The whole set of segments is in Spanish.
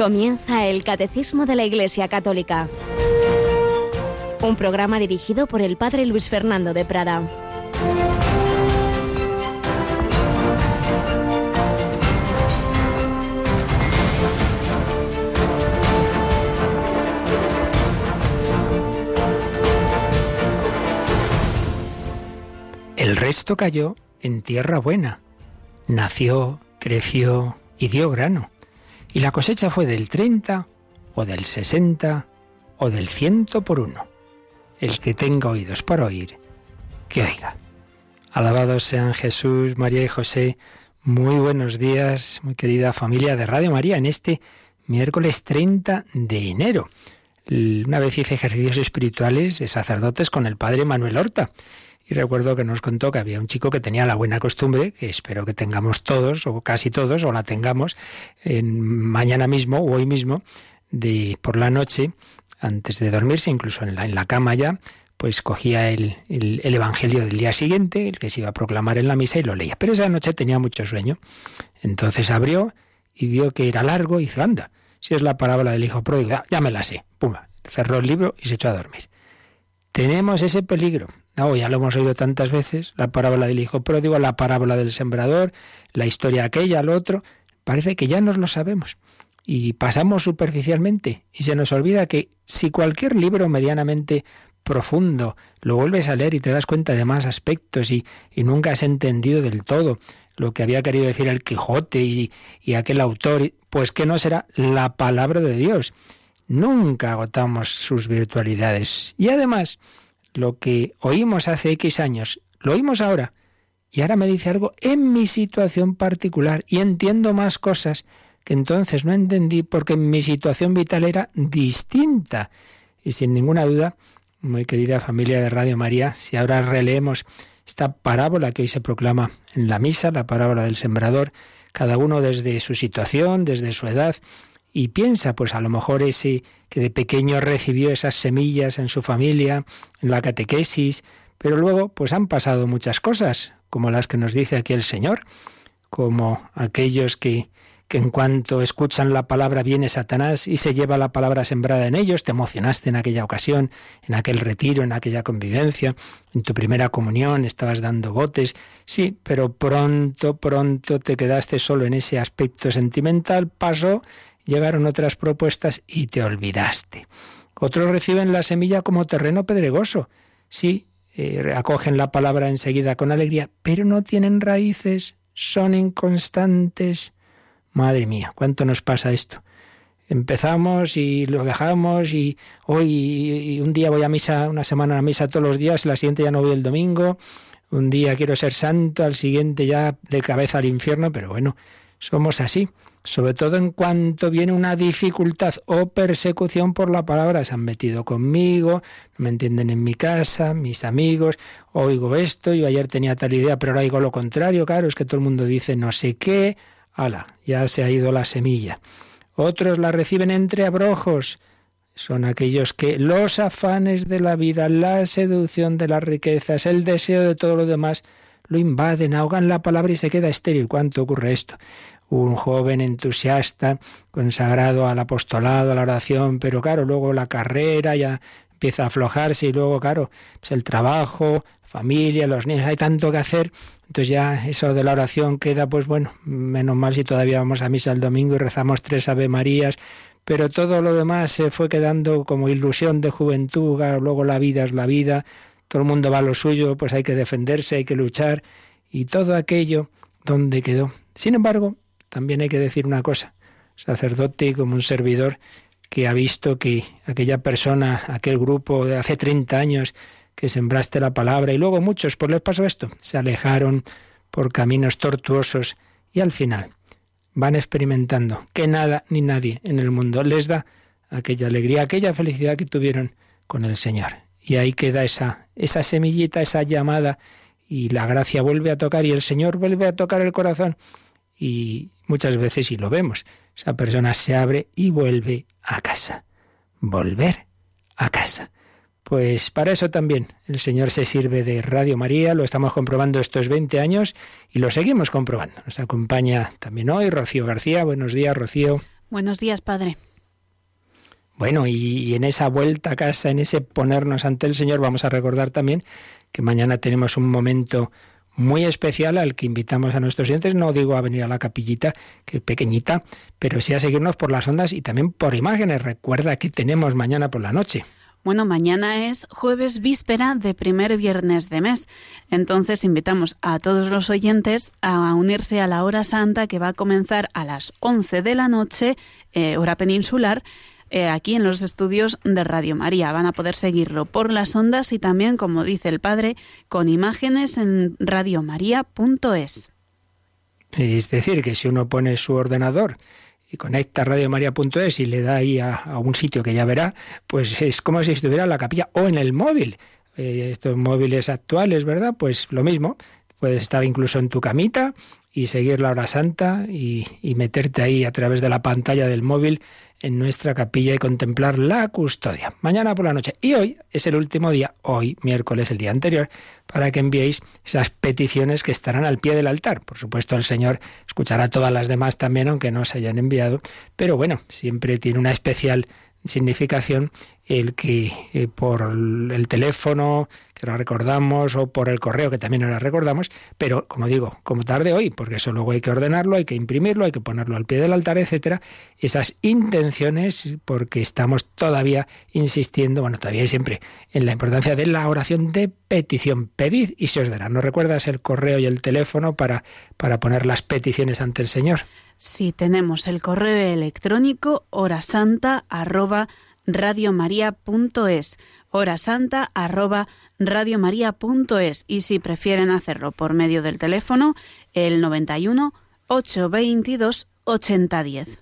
Comienza el Catecismo de la Iglesia Católica, un programa dirigido por el Padre Luis Fernando de Prada. El resto cayó en tierra buena. Nació, creció y dio grano. Y la cosecha fue del 30 o del 60 o del ciento por uno. El que tenga oídos para oír, que oiga. Alabados sean Jesús, María y José. Muy buenos días, muy querida familia de Radio María, en este miércoles 30 de enero. Una vez hice ejercicios espirituales de sacerdotes con el padre Manuel Horta y recuerdo que nos contó que había un chico que tenía la buena costumbre, que espero que tengamos todos, o casi todos, o la tengamos, en mañana mismo o hoy mismo, de por la noche, antes de dormirse, incluso en la, en la cama ya, pues cogía el, el, el, Evangelio del día siguiente, el que se iba a proclamar en la misa, y lo leía. Pero esa noche tenía mucho sueño. Entonces abrió y vio que era largo y dijo, anda, si es la parábola del hijo pródigo, ya me la sé. Pumba, cerró el libro y se echó a dormir. Tenemos ese peligro no, ya lo hemos oído tantas veces, la parábola del hijo pródigo, la parábola del sembrador, la historia aquella, lo otro. Parece que ya nos lo sabemos y pasamos superficialmente y se nos olvida que si cualquier libro medianamente profundo lo vuelves a leer y te das cuenta de más aspectos y, nunca has entendido del todo lo que había querido decir el Quijote y, y aquel autor, pues que no será la palabra de Dios. Nunca agotamos sus virtualidades. Y además, lo que oímos hace X años, lo oímos ahora. Y ahora me dice algo en mi situación particular y entiendo más cosas que entonces no entendí porque mi situación vital era distinta. Y sin ninguna duda, muy querida familia de Radio María, si ahora releemos esta parábola que hoy se proclama en la misa, la parábola del sembrador, cada uno desde su situación, desde su edad, y piensa, pues a lo mejor ese que de pequeño recibió esas semillas en su familia, en la catequesis, pero luego pues han pasado muchas cosas, como las que nos dice aquí el Señor, como aquellos que, que en cuanto escuchan la palabra viene Satanás y se lleva la palabra sembrada en ellos, te emocionaste en aquella ocasión, en aquel retiro, en aquella convivencia, en tu primera comunión, estabas dando botes, sí, pero pronto, pronto te quedaste solo en ese aspecto sentimental, pasó llegaron otras propuestas y te olvidaste. Otros reciben la semilla como terreno pedregoso. Sí, eh, acogen la palabra enseguida con alegría, pero no tienen raíces, son inconstantes. Madre mía, ¿cuánto nos pasa esto? Empezamos y lo dejamos y hoy un día voy a misa, una semana a misa todos los días, la siguiente ya no voy el domingo, un día quiero ser santo, al siguiente ya de cabeza al infierno, pero bueno, somos así sobre todo en cuanto viene una dificultad o persecución por la palabra. Se han metido conmigo, no me entienden en mi casa, mis amigos, oigo esto, yo ayer tenía tal idea, pero ahora digo lo contrario, claro, es que todo el mundo dice no sé qué, ala, ya se ha ido la semilla. Otros la reciben entre abrojos, son aquellos que los afanes de la vida, la seducción de las riquezas, el deseo de todo lo demás, lo invaden, ahogan la palabra y se queda estéril. ¿Cuánto ocurre esto? Un joven entusiasta, consagrado al apostolado, a la oración, pero claro, luego la carrera ya empieza a aflojarse y luego, claro, pues el trabajo, familia, los niños, hay tanto que hacer, entonces ya eso de la oración queda, pues bueno, menos mal si todavía vamos a misa el domingo y rezamos tres Ave Marías, pero todo lo demás se fue quedando como ilusión de juventud, luego la vida es la vida, todo el mundo va a lo suyo, pues hay que defenderse, hay que luchar, y todo aquello, ¿dónde quedó? Sin embargo, también hay que decir una cosa, sacerdote como un servidor que ha visto que aquella persona, aquel grupo de hace 30 años que sembraste la palabra y luego muchos, por les pasó esto, se alejaron por caminos tortuosos y al final van experimentando que nada ni nadie en el mundo les da aquella alegría, aquella felicidad que tuvieron con el Señor. Y ahí queda esa, esa semillita, esa llamada, y la gracia vuelve a tocar y el Señor vuelve a tocar el corazón y muchas veces, y lo vemos, esa persona se abre y vuelve a casa. Volver a casa. Pues para eso también el Señor se sirve de Radio María, lo estamos comprobando estos 20 años y lo seguimos comprobando. Nos acompaña también hoy Rocío García. Buenos días, Rocío. Buenos días, Padre. Bueno, y, en esa vuelta a casa, en ese ponernos ante el Señor, vamos a recordar también que mañana tenemos un momento muy especial al que invitamos a nuestros oyentes, no digo a venir a la capillita, que es pequeñita, pero sí a seguirnos por las ondas y también por imágenes. Recuerda que tenemos mañana por la noche. Bueno, mañana es jueves víspera de primer viernes de mes. Entonces invitamos a todos los oyentes a unirse a la hora santa que va a comenzar a las 11 de la noche, eh, hora peninsular, eh, aquí en los estudios de Radio María. Van a poder seguirlo por las ondas y también, como dice el Padre, con imágenes en radiomaria.es. Es decir, que si uno pone su ordenador y conecta radiomaria.es y le da ahí a, un sitio que ya verá, pues es como si estuviera en la capilla o en el móvil. Eh, estos móviles actuales, ¿verdad? Pues lo mismo. Puedes estar incluso en tu camita y seguir la hora santa y, y meterte ahí a través de la pantalla del móvil en nuestra capilla y contemplar la custodia. Mañana por la noche. Y hoy es el último día, hoy, miércoles, el día anterior, para que enviéis esas peticiones que estarán al pie del altar. Por supuesto, el Señor escuchará todas las demás también, aunque no se hayan enviado. Pero bueno, siempre tiene una especial significación el que eh, por el teléfono, que lo recordamos, o por el correo, que también lo recordamos, pero como digo, como tarde hoy, porque eso luego hay que ordenarlo, hay que imprimirlo, hay que ponerlo al pie del altar, etcétera, esas intenciones, porque estamos todavía insistiendo, bueno, todavía y siempre, en la importancia de la oración de petición. Pedid y se os dará. ¿No recuerdas el correo y el teléfono para, para poner las peticiones ante el Señor? Sí, tenemos el correo electrónico horasanta radiomaria.es, hora santa arroba radiomaria.es y si prefieren hacerlo por medio del teléfono, el 91 822 8010.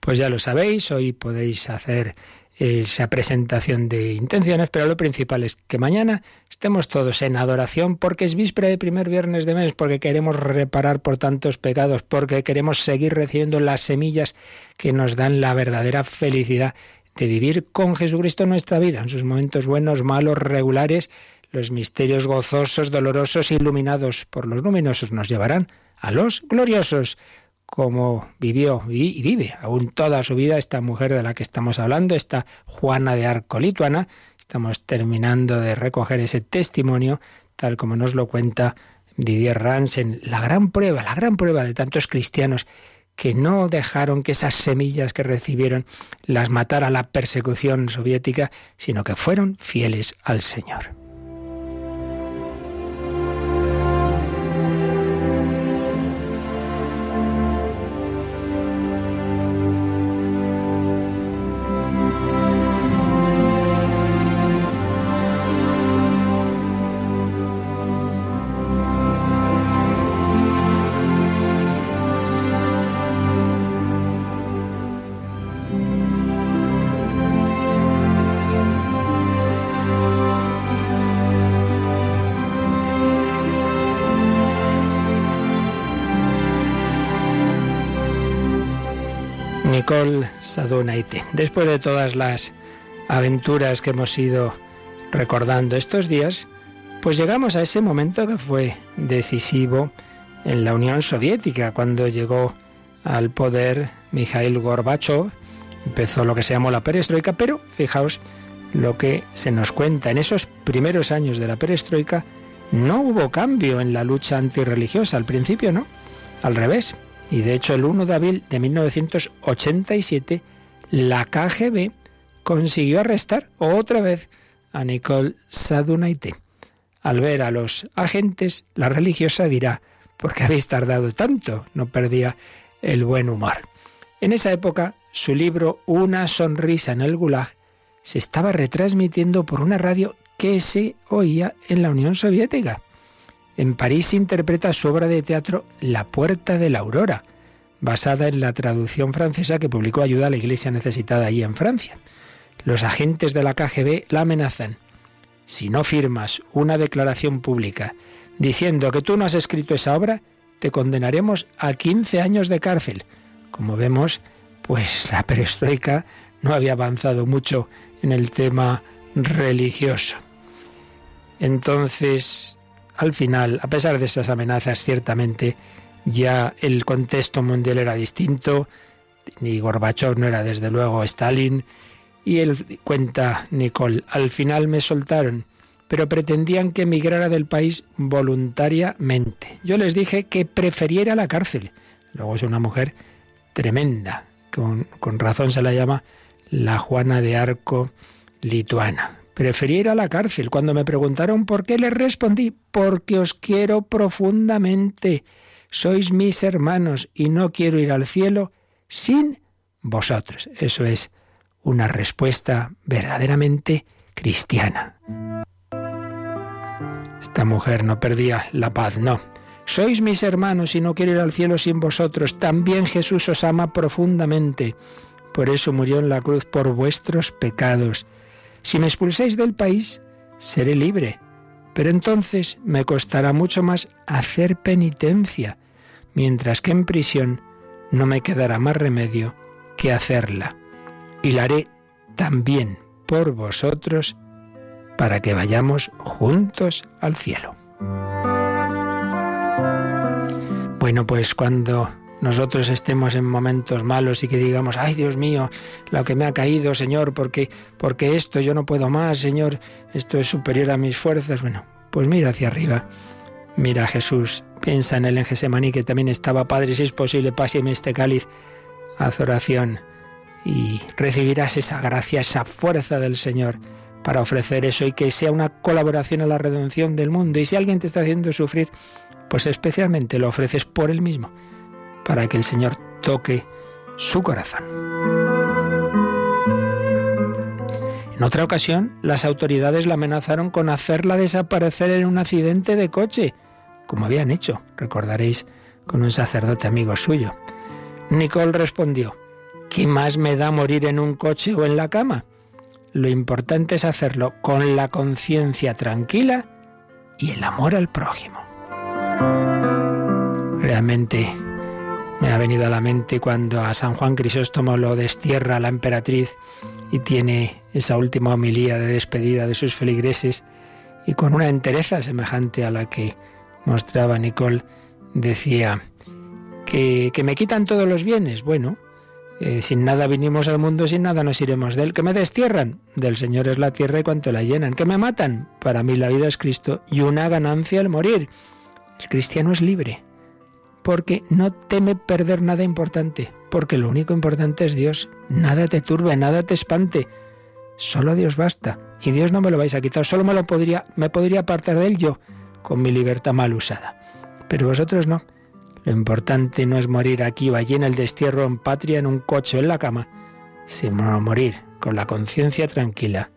Pues ya lo sabéis, hoy podéis hacer esa presentación de intenciones, pero lo principal es que mañana estemos todos en adoración porque es víspera de primer viernes de mes, porque queremos reparar por tantos pecados, porque queremos seguir recibiendo las semillas que nos dan la verdadera felicidad de vivir con Jesucristo nuestra vida, en sus momentos buenos, malos, regulares, los misterios gozosos, dolorosos, iluminados por los luminosos nos llevarán a los gloriosos, como vivió y vive aún toda su vida esta mujer de la que estamos hablando, esta Juana de Arco lituana. Estamos terminando de recoger ese testimonio, tal como nos lo cuenta Didier Ransen, la gran prueba, la gran prueba de tantos cristianos que no dejaron que esas semillas que recibieron las matara la persecución soviética, sino que fueron fieles al Señor. Después de todas las aventuras que hemos ido recordando estos días, pues llegamos a ese momento que fue decisivo en la Unión Soviética, cuando llegó al poder Mikhail Gorbachev, empezó lo que se llamó la perestroika, pero fijaos lo que se nos cuenta. En esos primeros años de la perestroika no hubo cambio en la lucha antirreligiosa, al principio no, al revés, y de hecho, el 1 de abril de 1987, la KGB consiguió arrestar otra vez a Nicole Sadunaite. Al ver a los agentes, la religiosa dirá, ¿por qué habéis tardado tanto? No perdía el buen humor. En esa época, su libro Una sonrisa en el Gulag se estaba retransmitiendo por una radio que se oía en la Unión Soviética. En París interpreta su obra de teatro La Puerta de la Aurora, basada en la traducción francesa que publicó Ayuda a la Iglesia Necesitada allí en Francia. Los agentes de la KGB la amenazan. Si no firmas una declaración pública diciendo que tú no has escrito esa obra, te condenaremos a 15 años de cárcel. Como vemos, pues la perestroika no había avanzado mucho en el tema religioso. Entonces, al final, a pesar de esas amenazas, ciertamente ya el contexto mundial era distinto, ni Gorbachov no era desde luego Stalin. Y él cuenta, Nicole, al final me soltaron, pero pretendían que emigrara del país voluntariamente. Yo les dije que preferiera la cárcel. Luego es una mujer tremenda, con, con razón se la llama la Juana de Arco lituana. Preferí ir a la cárcel. Cuando me preguntaron por qué, les respondí, porque os quiero profundamente. Sois mis hermanos y no quiero ir al cielo sin vosotros. Eso es una respuesta verdaderamente cristiana. Esta mujer no perdía la paz, no. Sois mis hermanos y no quiero ir al cielo sin vosotros. También Jesús os ama profundamente. Por eso murió en la cruz por vuestros pecados. Si me expulsáis del país, seré libre. Pero entonces me costará mucho más hacer penitencia, mientras que en prisión no me quedará más remedio que hacerla. Y la haré también por vosotros para que vayamos juntos al cielo. Bueno, pues cuando nosotros estemos en momentos malos y que digamos, ay Dios mío, lo que me ha caído, Señor, porque, porque esto yo no puedo más, Señor, esto es superior a mis fuerzas. Bueno, pues mira hacia arriba, mira a Jesús, piensa en el en Gesemaní que también estaba, Padre, si es posible, páseme este cáliz, haz oración y recibirás esa gracia, esa fuerza del Señor para ofrecer eso y que sea una colaboración a la redención del mundo. Y si alguien te está haciendo sufrir, pues especialmente lo ofreces por él mismo, para que el Señor toque su corazón. En otra ocasión, las autoridades la amenazaron con hacerla desaparecer en un accidente de coche, como habían hecho, recordaréis, con un sacerdote amigo suyo. Nicole respondió, ¿qué más me da morir en un coche o en la cama? Lo importante es hacerlo con la conciencia tranquila y el amor al prójimo. Realmente me ha venido a la mente cuando a San Juan Crisóstomo lo destierra la emperatriz y tiene esa última homilía de despedida de sus feligreses y con una entereza semejante a la que mostraba Nicole decía que, que me quitan todos los bienes. Bueno, eh, sin nada vinimos al mundo, sin nada nos iremos de él. ¿Que me destierran? Del Señor es la tierra y cuanto la llenan. ¿Que me matan? Para mí la vida es Cristo y una ganancia el morir. El cristiano es libre, porque no teme perder nada importante, porque lo único importante es Dios. Nada te turbe, nada te espante. Solo Dios basta. Y Dios no me lo vais a quitar, solo me lo podría, me podría apartar de él yo, con mi libertad mal usada. Pero vosotros no. Lo importante no es morir aquí o allí en el destierro en patria, en un coche en la cama, sino morir con la conciencia tranquila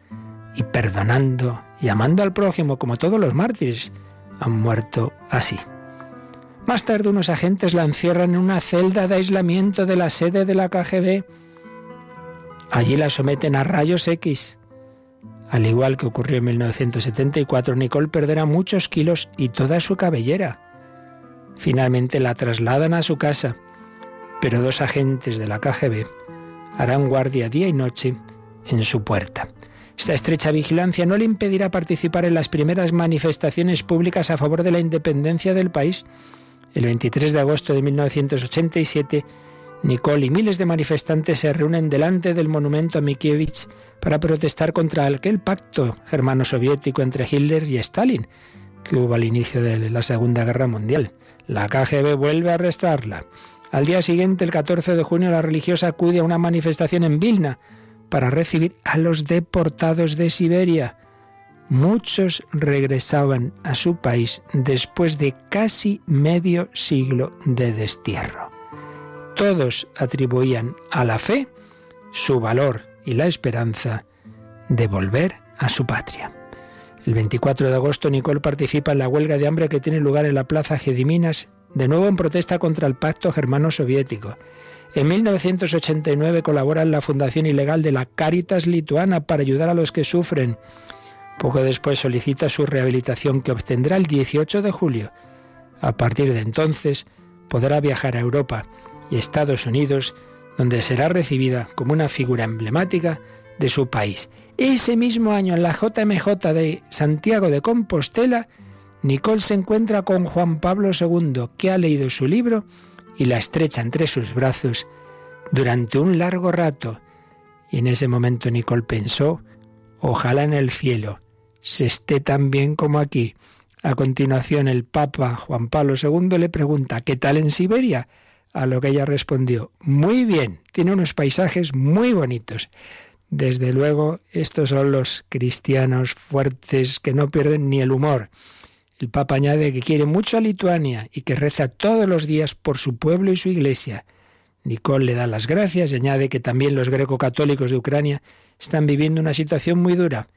y perdonando y amando al prójimo como todos los mártires han muerto así. Más tarde unos agentes la encierran en una celda de aislamiento de la sede de la KGB. Allí la someten a rayos X. Al igual que ocurrió en 1974, Nicole perderá muchos kilos y toda su cabellera. Finalmente la trasladan a su casa, pero dos agentes de la KGB harán guardia día y noche en su puerta. Esta estrecha vigilancia no le impedirá participar en las primeras manifestaciones públicas a favor de la independencia del país. El 23 de agosto de 1987, Nicole y miles de manifestantes se reúnen delante del monumento a Mikievich para protestar contra aquel pacto germano-soviético entre Hitler y Stalin que hubo al inicio de la Segunda Guerra Mundial. La KGB vuelve a arrestarla. Al día siguiente, el 14 de junio, la religiosa acude a una manifestación en Vilna para recibir a los deportados de Siberia. Muchos regresaban a su país después de casi medio siglo de destierro. Todos atribuían a la fe su valor y la esperanza de volver a su patria. El 24 de agosto, Nicole participa en la huelga de hambre que tiene lugar en la Plaza Gediminas, de nuevo en protesta contra el pacto germano-soviético. En 1989 colabora en la fundación ilegal de la Caritas Lituana para ayudar a los que sufren. Poco después solicita su rehabilitación que obtendrá el 18 de julio. A partir de entonces podrá viajar a Europa y Estados Unidos, donde será recibida como una figura emblemática de su país. Ese mismo año, en la JMJ de Santiago de Compostela, Nicole se encuentra con Juan Pablo II, que ha leído su libro y la estrecha entre sus brazos, durante un largo rato. Y en ese momento Nicole pensó, ojalá en el cielo se esté tan bien como aquí. A continuación el Papa Juan Pablo II le pregunta, ¿qué tal en Siberia? A lo que ella respondió, muy bien, tiene unos paisajes muy bonitos. Desde luego, estos son los cristianos fuertes que no pierden ni el humor. El Papa añade que quiere mucho a Lituania y que reza todos los días por su pueblo y su iglesia. Nicole le da las gracias y añade que también los greco-católicos de Ucrania están viviendo una situación muy dura.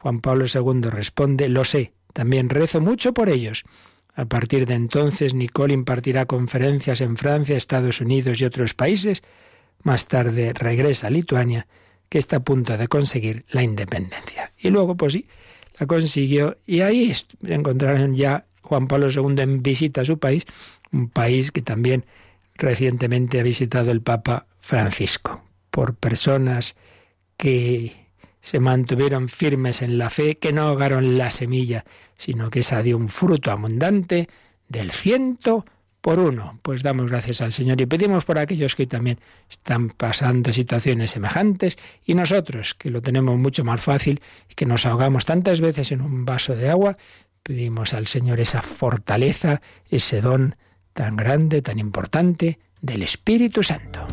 Juan Pablo II responde, lo sé, también rezo mucho por ellos. A partir de entonces, Nicole impartirá conferencias en Francia, Estados Unidos y otros países. Más tarde regresa a Lituania, que está a punto de conseguir la independencia. Y luego, pues sí, la consiguió y ahí encontraron ya Juan Pablo II en visita a su país, un país que también recientemente ha visitado el Papa Francisco, por personas que se mantuvieron firmes en la fe, que no ahogaron la semilla, sino que esa dio un fruto abundante del ciento por uno. Pues damos gracias al Señor y pedimos por aquellos que también están pasando situaciones semejantes y nosotros, que lo tenemos mucho más fácil y que nos ahogamos tantas veces en un vaso de agua, pedimos al Señor esa fortaleza, ese don tan grande, tan importante del Espíritu Santo.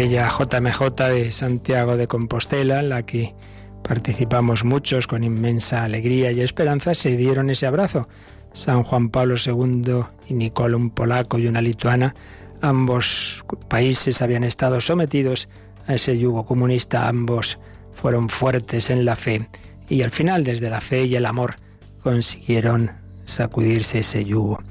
Aquella JMJ de Santiago de Compostela, en la que participamos muchos con inmensa alegría y esperanza, se dieron ese abrazo. San Juan Pablo II y Nicole, un polaco y una lituana, ambos países habían estado sometidos a ese yugo comunista, ambos fueron fuertes en la fe y al final desde la fe y el amor consiguieron sacudirse ese yugo.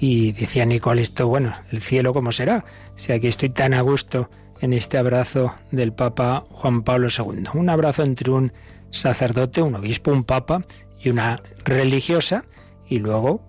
Y decía Nicole esto, bueno, el cielo cómo será, si aquí estoy tan a gusto en este abrazo del Papa Juan Pablo II. Un abrazo entre un sacerdote, un obispo, un papa y una religiosa, y luego,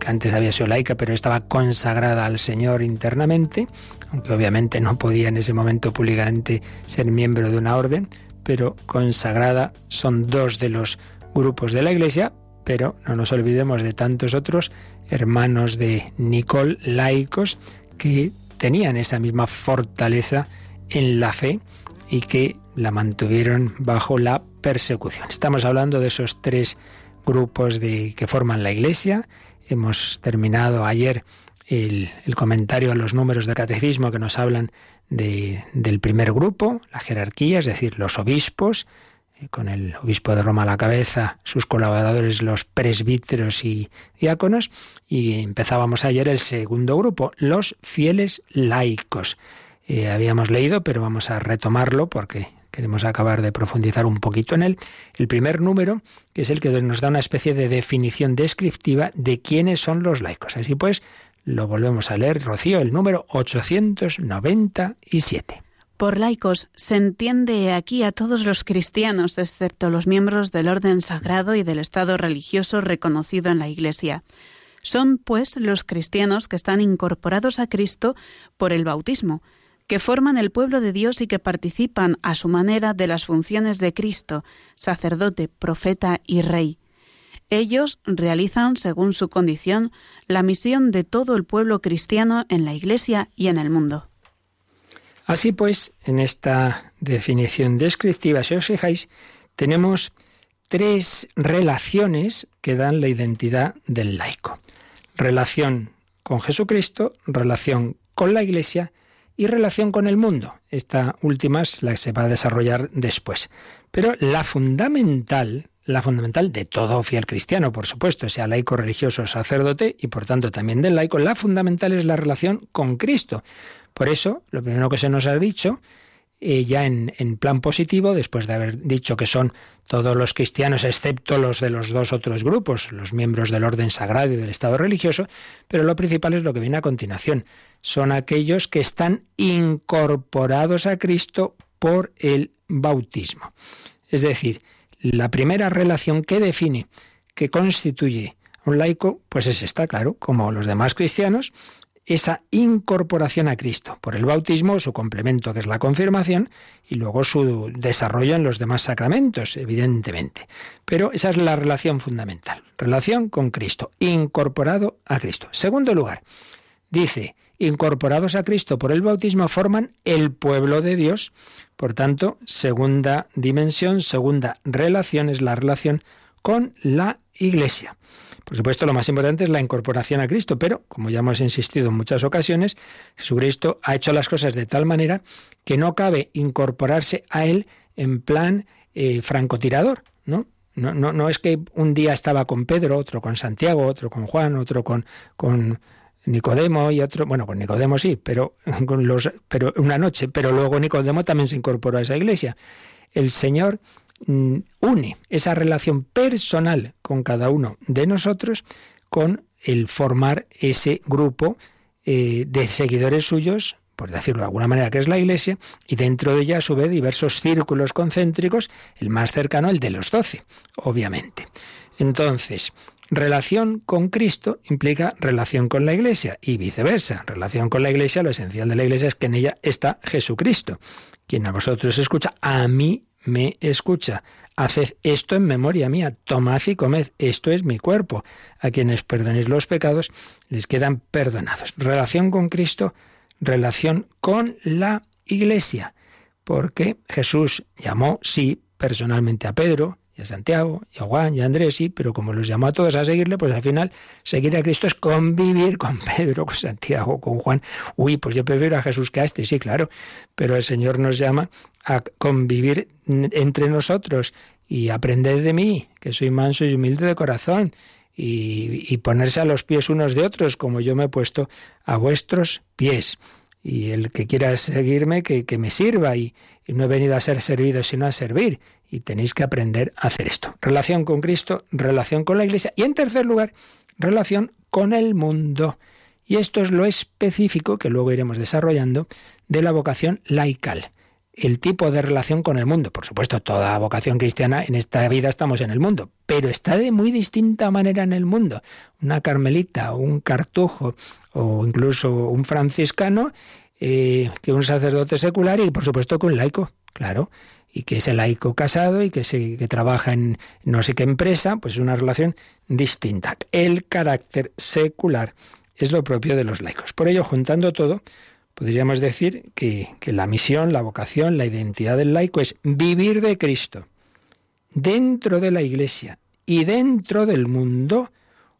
que antes había sido laica, pero estaba consagrada al Señor internamente, aunque obviamente no podía en ese momento públicamente ser miembro de una orden, pero consagrada son dos de los grupos de la Iglesia, pero no nos olvidemos de tantos otros hermanos de Nicol, laicos, que tenían esa misma fortaleza en la fe y que la mantuvieron bajo la persecución. Estamos hablando de esos tres grupos de, que forman la Iglesia. Hemos terminado ayer el, comentario a los números del catecismo que nos hablan del primer grupo, la jerarquía, es decir, los obispos, con el obispo de Roma a la cabeza, sus colaboradores, los presbíteros y diáconos, y empezábamos ayer el segundo grupo, los fieles laicos. Eh, habíamos leído, pero vamos a retomarlo porque queremos acabar de profundizar un poquito en él. El primer número, que es el que nos da una especie de definición descriptiva de quiénes son los laicos. Así pues, lo volvemos a leer, Rocío, el número 897. Por laicos se entiende aquí a todos los cristianos, excepto los miembros del orden sagrado y del estado religioso reconocido en la Iglesia. Son, pues, los cristianos que están incorporados a Cristo por el bautismo, que forman el pueblo de Dios y que participan a su manera de las funciones de Cristo, sacerdote, profeta y rey. Ellos realizan, según su condición, la misión de todo el pueblo cristiano en la Iglesia y en el mundo. Así pues, en esta definición descriptiva, si os fijáis, tenemos tres relaciones que dan la identidad del laico. Relación con Jesucristo, relación con la Iglesia y relación con el mundo. Esta última es la que se va a desarrollar después. Pero la fundamental, la fundamental de todo fiel cristiano, por supuesto, sea laico, religioso, sacerdote y por tanto también del laico, la fundamental es la relación con Cristo. Por eso, lo primero que se nos ha dicho eh, ya en, en, plan positivo, después de haber dicho que son todos los cristianos, excepto los de los dos otros grupos, los miembros del orden sagrado y del Estado religioso, pero lo principal es lo que viene a continuación. Son aquellos que están incorporados a Cristo por el bautismo. Es decir, la primera relación que define, que constituye un laico, pues es esta, claro, como los demás cristianos, esa incorporación a Cristo por el bautismo, su complemento que es la confirmación y luego su desarrollo en los demás sacramentos, evidentemente. Pero esa es la relación fundamental, relación con Cristo, incorporado a Cristo. Segundo lugar, dice, incorporados a Cristo por el bautismo forman el pueblo de Dios. Por tanto, segunda dimensión, segunda relación es la relación con la Iglesia. Por supuesto, lo más importante es la incorporación a Cristo, pero, como ya hemos insistido en muchas ocasiones, Jesucristo ha hecho las cosas de tal manera que no cabe incorporarse a Él en plan eh, francotirador, ¿no? No, es que un día estaba con Pedro, otro con Santiago, otro con Juan, otro con, con Nicodemo y otro, bueno, con Nicodemo sí, pero con los, pero una noche, pero luego Nicodemo también se incorporó a esa iglesia. El Señor une esa relación personal con cada uno de nosotros con el formar ese grupo eh, de seguidores suyos, por decirlo de alguna manera, que es la Iglesia, y dentro de ella, a su vez, diversos círculos concéntricos, el más cercano, el de los doce, obviamente. Entonces, relación con Cristo implica relación con la Iglesia y viceversa. Relación con la Iglesia, lo esencial de la Iglesia es que en ella está Jesucristo. Quien a vosotros escucha, a mí me escucha. Haced esto en memoria mía, tomad y comed, esto es mi cuerpo. A quienes perdonéis los pecados, les quedan perdonados. Relación con Cristo, relación con la Iglesia, porque Jesús llamó, sí, personalmente a Pedro, y a Santiago, y a Juan, y a Andrés, sí, pero como los llamó a todos a seguirle, pues al final seguir a Cristo es convivir con Pedro, con Santiago, con Juan. Uy, pues yo prefiero a Jesús que a este, sí, claro, pero el Señor nos llama a convivir entre nosotros y aprender de mí, que soy manso y humilde de corazón, y, ponerse a los pies unos de otros, como yo me he puesto a vuestros pies. Y el que quiera seguirme, que, que me sirva, y, y no he venido a ser servido, sino a servir. Y tenéis que aprender a hacer esto. Relación con Cristo, relación con la Iglesia. Y en tercer lugar, relación con el mundo. Y esto es lo específico que luego iremos desarrollando de la vocación laical el tipo de relación con el mundo. Por supuesto, toda vocación cristiana en esta vida estamos en el mundo, pero está de muy distinta manera en el mundo. Una carmelita, un cartujo o incluso un franciscano eh, que un sacerdote secular y por supuesto que un laico, claro. Y que es el laico casado y que, se, que trabaja en no sé qué empresa, pues es una relación distinta. El carácter secular es lo propio de los laicos. Por ello, juntando todo, Podríamos decir que, la misión, la vocación, la identidad del laico es vivir de Cristo dentro de la Iglesia y dentro del mundo,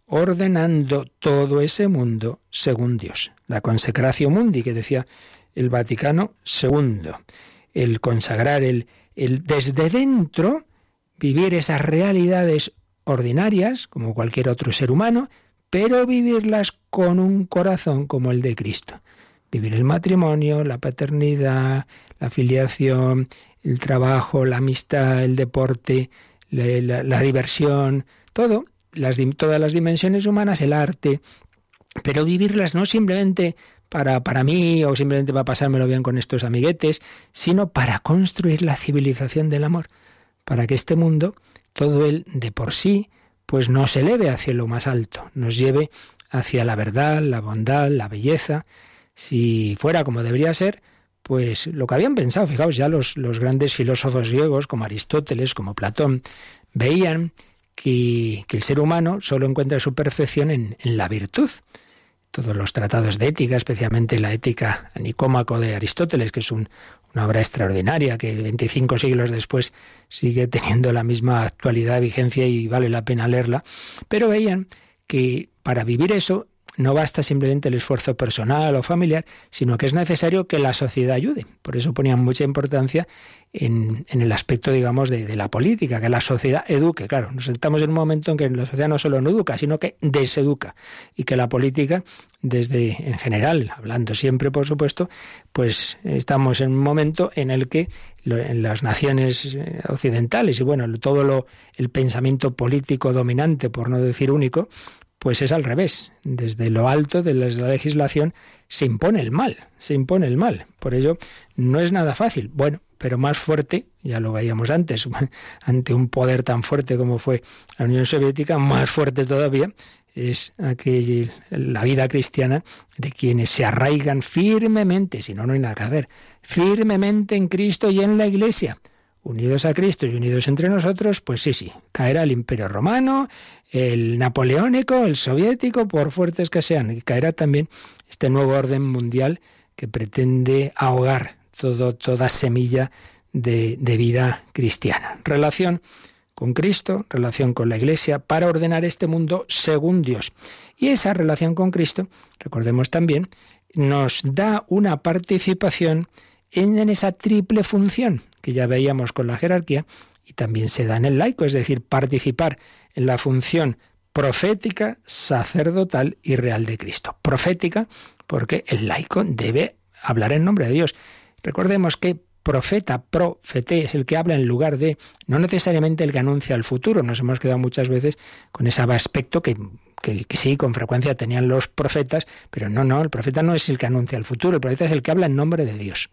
ordenando todo ese mundo según Dios. La consecración mundi que decía el Vaticano II, el consagrar, el, desde dentro vivir esas realidades ordinarias, como cualquier otro ser humano, pero vivirlas con un corazón como el de Cristo vivir el matrimonio, la paternidad, la filiación, el trabajo, la amistad, el deporte, la, diversión, todo, todas las dimensiones humanas, el arte, pero vivirlas no simplemente para, para mí o simplemente para pasármelo bien con estos amiguetes, sino para construir la civilización del amor, para que este mundo, todo él de por sí, pues nos eleve hacia lo más alto, nos lleve hacia la verdad, la bondad, la belleza, si fuera como debería ser, pues lo que habían pensado, fijaos, ya los, grandes filósofos griegos como Aristóteles, como Platón, veían que, el ser humano solo encuentra su perfección en, la virtud. Todos los tratados de ética, especialmente la ética Nicómaco de Aristóteles, que es una obra extraordinaria que 25 siglos después sigue teniendo la misma actualidad, vigencia y vale la pena leerla, pero veían que para vivir eso no basta simplemente el esfuerzo personal o familiar, sino que es necesario que la sociedad ayude. Por eso ponían mucha importancia en, el aspecto, digamos, de, la política, que la sociedad eduque. Claro, nos estamos en un momento en que la sociedad no solo no educa, sino que deseduca. Y que la política, desde en general, hablando siempre, por supuesto, pues estamos en un momento en el que en las naciones eh, occidentales y bueno, todo lo, el pensamiento político dominante, por no decir único, pues es al revés. Desde lo alto de la legislación se impone el mal, se impone el mal. Por ello, no es nada fácil. Bueno, pero más fuerte, ya lo veíamos antes, ante un poder tan fuerte como fue la Unión Soviética, más fuerte todavía es aquella, la vida cristiana de quienes se arraigan firmemente, si no, no hay nada que hacer, firmemente en Cristo y en la Iglesia unidos a Cristo y unidos entre nosotros, pues sí, sí, caerá el imperio romano, el napoleónico, el soviético, por fuertes que sean, y caerá también este nuevo orden mundial que pretende ahogar todo, toda semilla de, de vida cristiana. Relación con Cristo, relación con la Iglesia, para ordenar este mundo según Dios. Y esa relación con Cristo, recordemos también, nos da una participación en esa triple función que ya veíamos con la jerarquía y también se da en el laico, es decir, participar en la función profética, sacerdotal y real de Cristo. Profética porque el laico debe hablar en nombre de Dios. Recordemos que profeta, profete, es el que habla en lugar de, no necesariamente el que anuncia el futuro. Nos hemos quedado muchas veces con ese aspecto que, que, que, sí, con frecuencia tenían los profetas, pero no, no, el profeta no es el que anuncia el futuro, el profeta es el que habla en nombre de Dios.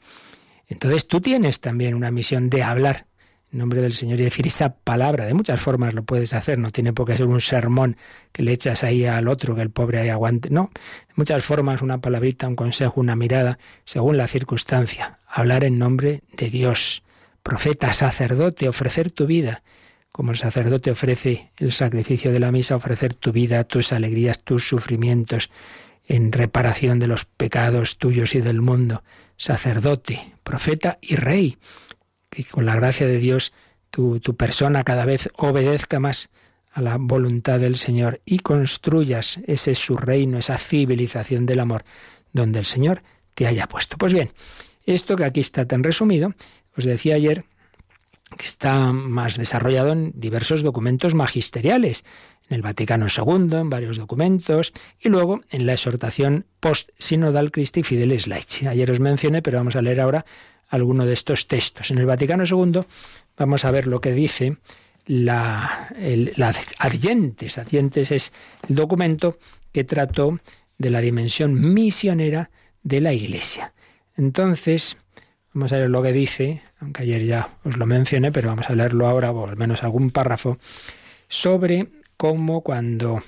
Entonces tú tienes también una misión de hablar nombre del Señor y decir esa palabra. De muchas formas lo puedes hacer, no tiene por qué ser un sermón que le echas ahí al otro, que el pobre ahí aguante. No, de muchas formas una palabrita, un consejo, una mirada, según la circunstancia. Hablar en nombre de Dios. Profeta, sacerdote, ofrecer tu vida. Como el sacerdote ofrece el sacrificio de la misa, ofrecer tu vida, tus alegrías, tus sufrimientos en reparación de los pecados tuyos y del mundo sacerdote, profeta y rey. Que con la gracia de Dios tu, tu persona cada vez obedezca más a la voluntad del Señor y construyas ese su reino, esa civilización del amor, donde el Señor te haya puesto. Pues bien, esto que aquí está tan resumido, os decía ayer que está más desarrollado en diversos documentos magisteriales en el Vaticano II, en varios documentos, y luego en la exhortación post-sinodal Christi Fidelis Laici. Ayer os mencioné, pero vamos a leer ahora alguno de estos textos. En el Vaticano II vamos a ver lo que dice la, el, la es el documento que trató de la dimensión misionera de la Iglesia. Entonces, vamos a ver lo que dice, aunque ayer ya os lo mencioné, pero vamos a leerlo ahora, o al menos algún párrafo, sobre como cuando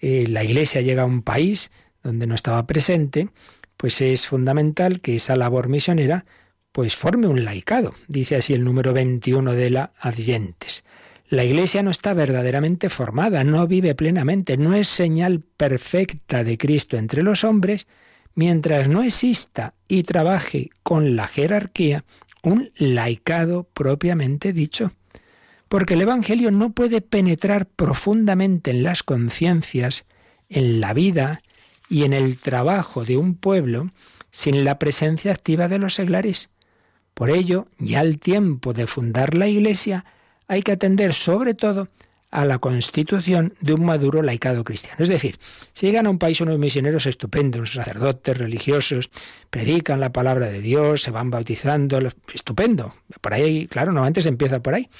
eh, la Iglesia llega a un país donde no estaba presente, pues es fundamental que esa labor misionera pues forme un laicado. Dice así el número 21 de la Adyentes. La Iglesia no está verdaderamente formada, no vive plenamente, no es señal perfecta de Cristo entre los hombres, mientras no exista y trabaje con la jerarquía un laicado propiamente dicho porque el Evangelio no puede penetrar profundamente en las conciencias, en la vida y en el trabajo de un pueblo sin la presencia activa de los seglares. Por ello, ya al tiempo de fundar la Iglesia, hay que atender sobre todo a la constitución de un maduro laicado cristiano. Es decir, si llegan a un país unos misioneros estupendos, sacerdotes, religiosos, predican la palabra de Dios, se van bautizando, estupendo. Por ahí, claro, no antes empieza por ahí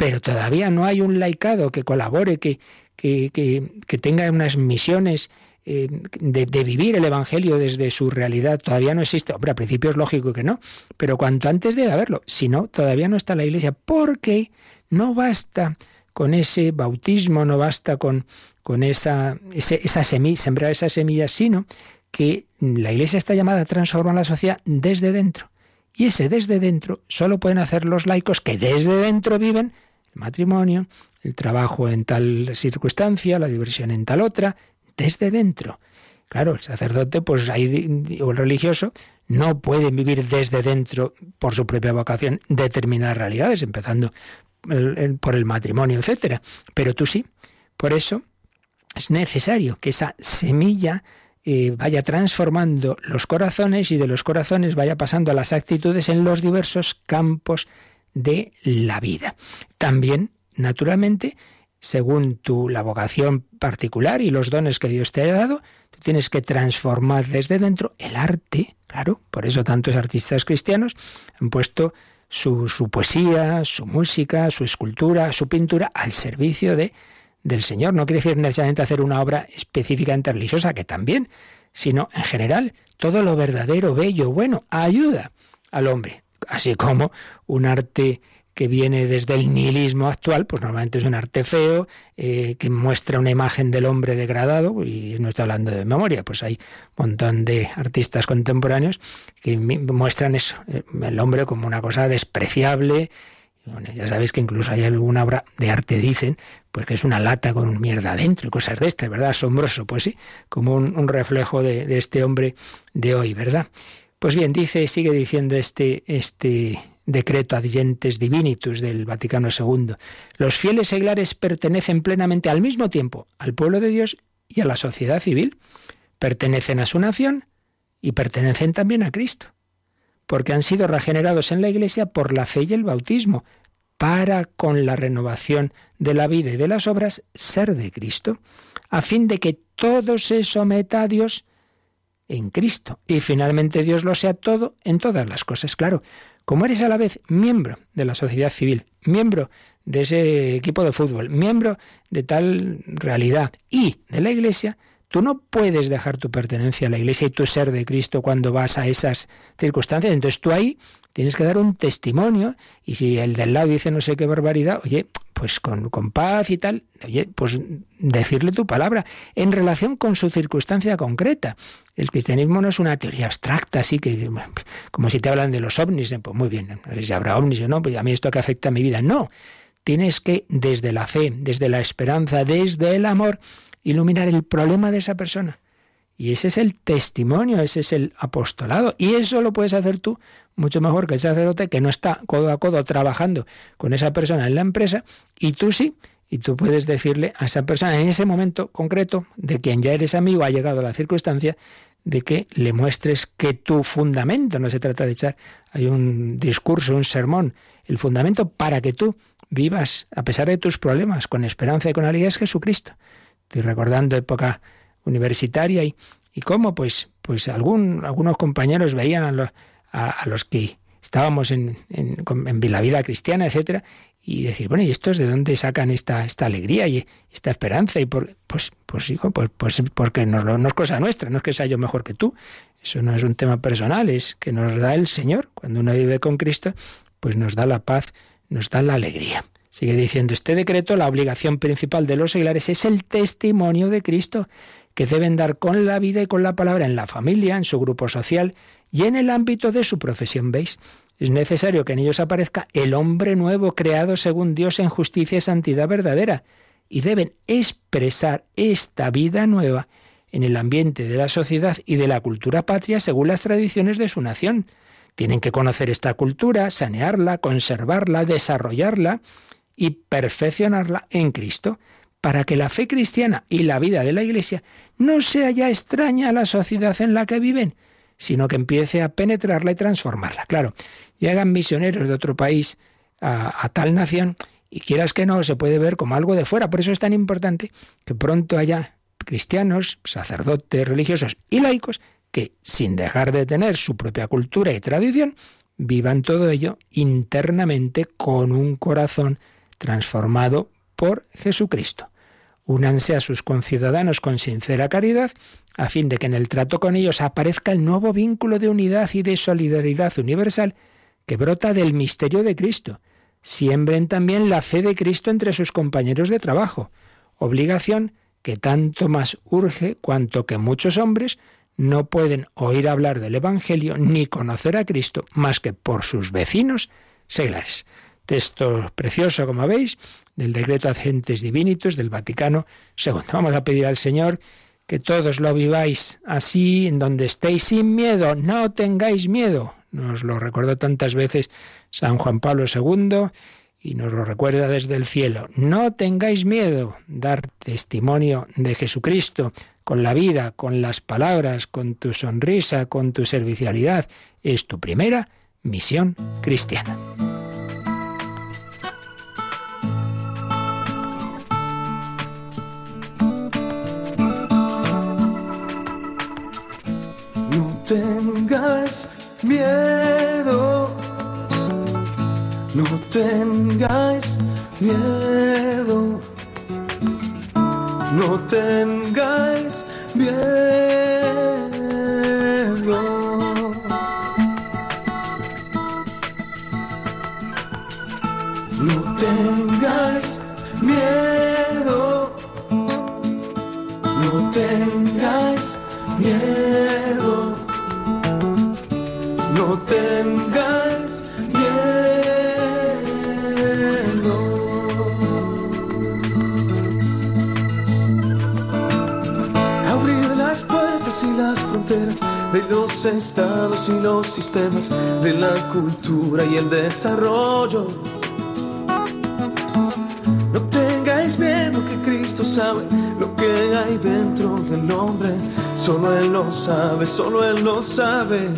pero todavía no hay un laicado que colabore, que, que, tenga unas misiones eh, de, vivir el Evangelio desde su realidad. Todavía no existe. Hombre, a principio es lógico que no, pero cuanto antes debe haberlo. Si no, todavía no está la Iglesia, porque no basta con ese bautismo, no basta con, con esa, esa semilla, sembrar esa semilla, sino que la Iglesia está llamada a transformar la sociedad desde dentro. Y ese desde dentro solo pueden hacer los laicos que desde dentro viven el matrimonio, el trabajo en tal circunstancia, la diversión en tal otra, desde dentro. Claro, el sacerdote pues ahí, o el religioso no pueden vivir desde dentro por su propia vocación determinadas realidades, empezando por el matrimonio, etcétera. Pero tú sí. Por eso es necesario que esa semilla eh, vaya transformando los corazones y de los corazones vaya pasando a las actitudes en los diversos campos de la vida. También, naturalmente, según tu la vocación particular y los dones que Dios te ha dado, tú tienes que transformar desde dentro el arte, claro, por eso tantos artistas cristianos han puesto su, su poesía, su música, su escultura, su pintura al servicio de del Señor. No quiere decir necesariamente hacer una obra específicamente religiosa, que también, sino en general, todo lo verdadero, bello, bueno, ayuda al hombre. Así como un arte que viene desde el nihilismo actual, pues normalmente es un arte feo, eh, que muestra una imagen del hombre degradado, y no estoy hablando de memoria, pues hay un montón de artistas contemporáneos que muestran eso, eh, el hombre como una cosa despreciable, ya sabéis que incluso hay alguna obra de arte, dicen, pues que es una lata con mierda adentro y cosas de estas, ¿verdad? Asombroso, pues sí, como un, reflejo de, de, este hombre de hoy, ¿verdad? Pues bien, dice, sigue diciendo este, este decreto Adientes Divinitus del Vaticano II. Los fieles seglares pertenecen plenamente al mismo tiempo al pueblo de Dios y a la sociedad civil. Pertenecen a su nación y pertenecen también a Cristo, porque han sido regenerados en la Iglesia por la fe y el bautismo, para con la renovación de la vida y de las obras ser de Cristo, a fin de que todo se someta a Dios en Cristo y finalmente Dios lo sea todo en todas las cosas. Claro, como eres a la vez miembro de la sociedad civil, miembro de ese equipo de fútbol, miembro de tal realidad y de la Iglesia, Tú no puedes dejar tu pertenencia a la Iglesia y tu ser de Cristo cuando vas a esas circunstancias. Entonces tú ahí tienes que dar un testimonio y si el del lado dice no sé qué barbaridad, oye, pues con, con paz y tal, oye, pues decirle tu palabra en relación con su circunstancia concreta. El cristianismo no es una teoría abstracta, así que, como si te hablan de los ovnis, pues muy bien, no sé si habrá ovnis o no, pues a mí esto que afecta a mi vida. No, tienes que desde la fe, desde la esperanza, desde el amor, iluminar el problema de esa persona. Y ese es el testimonio, ese es el apostolado. Y eso lo puedes hacer tú mucho mejor que el sacerdote que no está codo a codo trabajando con esa persona en la empresa y tú sí. Y tú puedes decirle a esa persona en ese momento concreto de quien ya eres amigo, ha llegado la circunstancia de que le muestres que tu fundamento, no se trata de echar, hay un discurso, un sermón, el fundamento para que tú vivas, a pesar de tus problemas, con esperanza y con alegría, es Jesucristo. Estoy recordando época universitaria y, y cómo pues, pues algún, algunos compañeros veían a los, a, los que estábamos en, en, en, la vida cristiana, etcétera, y decir, bueno, ¿y estos de dónde sacan esta, esta alegría y esta esperanza? Y por, pues, pues hijo, pues, pues porque no, no es cosa nuestra, no es que sea yo mejor que tú. Eso no es un tema personal, es que nos da el Señor. Cuando uno vive con Cristo, pues nos da la paz, nos da la alegría. Sigue diciendo este decreto, la obligación principal de los seglares es el testimonio de Cristo, que deben dar con la vida y con la palabra en la familia, en su grupo social y en el ámbito de su profesión. ¿Veis? Es necesario que en ellos aparezca el hombre nuevo creado según Dios en justicia y santidad verdadera, y deben expresar esta vida nueva en el ambiente de la sociedad y de la cultura patria según las tradiciones de su nación. Tienen que conocer esta cultura, sanearla, conservarla, desarrollarla, y perfeccionarla en Cristo, para que la fe cristiana y la vida de la Iglesia no sea ya extraña a la sociedad en la que viven, sino que empiece a penetrarla y transformarla. Claro, llegan misioneros de otro país a, tal nación y quieras que no, se puede ver como algo de fuera. Por eso es tan importante que pronto haya cristianos, sacerdotes, religiosos y laicos que, sin dejar de tener su propia cultura y tradición, vivan todo ello internamente con un corazón transformado por Jesucristo. Únanse a sus conciudadanos con sincera caridad, a fin de que en el trato con ellos aparezca el nuevo vínculo de unidad y de solidaridad universal que brota del misterio de Cristo. Siembren también la fe de Cristo entre sus compañeros de trabajo, obligación que tanto más urge cuanto que muchos hombres no pueden oír hablar del Evangelio ni conocer a Cristo más que por sus vecinos seglares. Texto precioso, como veis, del decreto Agentes Divinitus del Vaticano II. Vamos a pedir al Señor que todos lo viváis así, en donde estéis sin miedo, no tengáis miedo. Nos lo recordó tantas veces San Juan Pablo II y nos lo recuerda desde el cielo. No tengáis miedo, dar testimonio de Jesucristo con la vida, con las palabras, con tu sonrisa, con tu servicialidad. Es tu primera misión cristiana. Tengas miedo, no tengáis miedo, no tengáis miedo. No tengas los estados y los sistemas de la cultura y el desarrollo. No tengáis miedo que Cristo sabe lo que hay dentro del hombre. Solo Él lo sabe, solo Él lo sabe.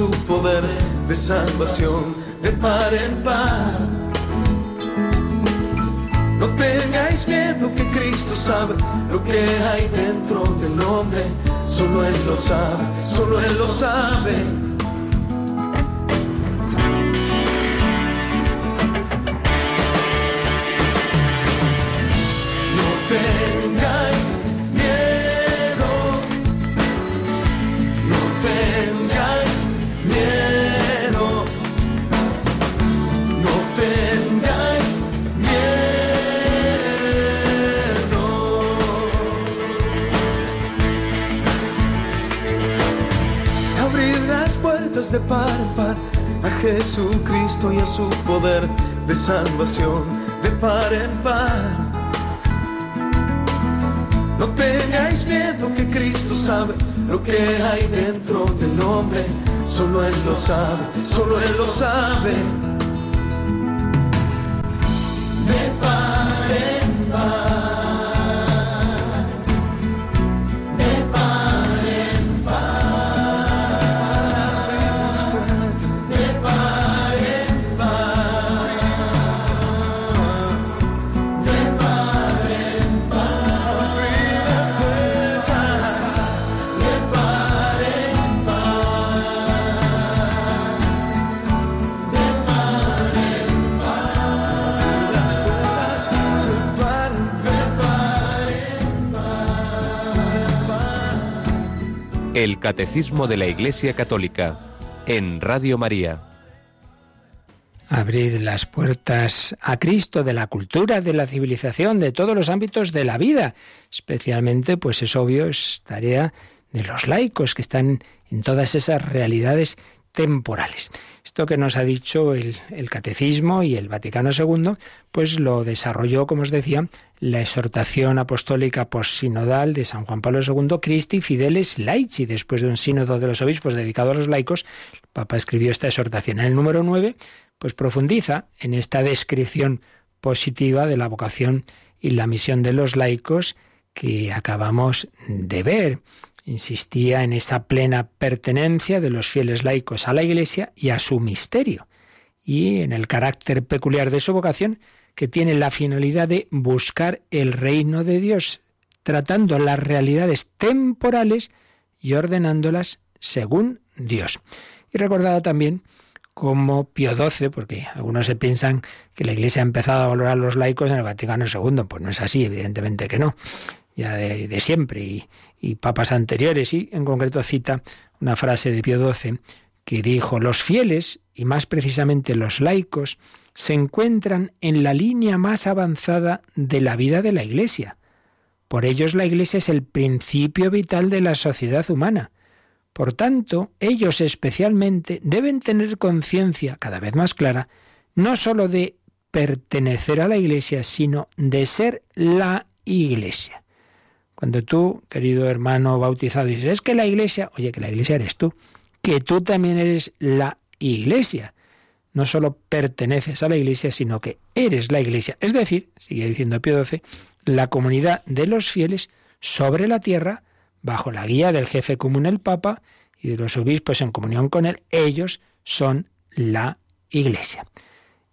Su poder de salvación de par en par. No tengáis miedo que Cristo sabe lo que hay dentro del hombre. Solo Él lo sabe, solo Él lo sabe. Jesucristo y a su poder de salvación de par en par. No tengáis miedo que Cristo sabe lo que hay dentro del hombre. Solo Él lo sabe, solo Él lo sabe. El Catecismo de la Iglesia Católica en Radio María. Abrid las puertas a Cristo de la cultura, de la civilización, de todos los ámbitos de la vida. Especialmente, pues es obvio, es tarea de los laicos que están en todas esas realidades temporales. Esto que nos ha dicho el, Catecismo y el Vaticano II, pues lo desarrolló, como os decía, la exhortación apostólica postsinodal de San Juan Pablo II, Christi Fideles Laici. Después de un sínodo de los obispos dedicado a los laicos, el Papa escribió esta exhortación. En el número 9, pues profundiza en esta descripción positiva de la vocación y la misión de los laicos que acabamos de ver. Insistía en esa plena pertenencia de los fieles laicos a la Iglesia y a su misterio, y en el carácter peculiar de su vocación, que tiene la finalidad de buscar el reino de Dios, tratando las realidades temporales y ordenándolas según Dios. Y recordaba también como Pío XII, porque algunos se piensan que la Iglesia ha empezado a valorar a los laicos en el Vaticano II, pues no es así, evidentemente que no, ya de, de siempre, y, y papas anteriores, y en concreto cita una frase de Pío XII que dijo, los fieles, y más precisamente los laicos, se encuentran en la línea más avanzada de la vida de la Iglesia. Por ellos la Iglesia es el principio vital de la sociedad humana. Por tanto, ellos especialmente deben tener conciencia cada vez más clara no sólo de pertenecer a la Iglesia, sino de ser la Iglesia. Cuando tú, querido hermano bautizado, dices, es que la Iglesia, oye, que la Iglesia eres tú, que tú también eres la Iglesia. No solo perteneces a la Iglesia, sino que eres la Iglesia. Es decir, sigue diciendo Pío XII, la comunidad de los fieles sobre la tierra, bajo la guía del jefe común el Papa y de los obispos en comunión con él, ellos son la Iglesia.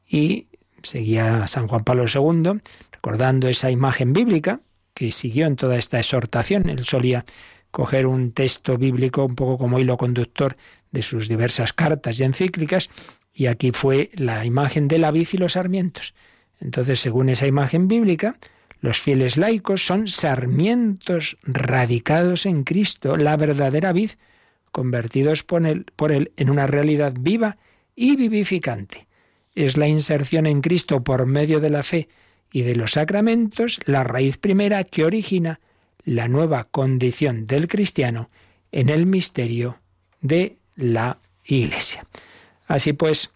Y seguía San Juan Pablo II recordando esa imagen bíblica que siguió en toda esta exhortación. Él solía coger un texto bíblico un poco como hilo conductor de sus diversas cartas y encíclicas, y aquí fue la imagen de la vid y los sarmientos. Entonces, según esa imagen bíblica, los fieles laicos son sarmientos radicados en Cristo, la verdadera vid, convertidos por él, por él en una realidad viva y vivificante. Es la inserción en Cristo por medio de la fe y de los sacramentos la raíz primera que origina la nueva condición del cristiano en el misterio de la Iglesia. Así pues,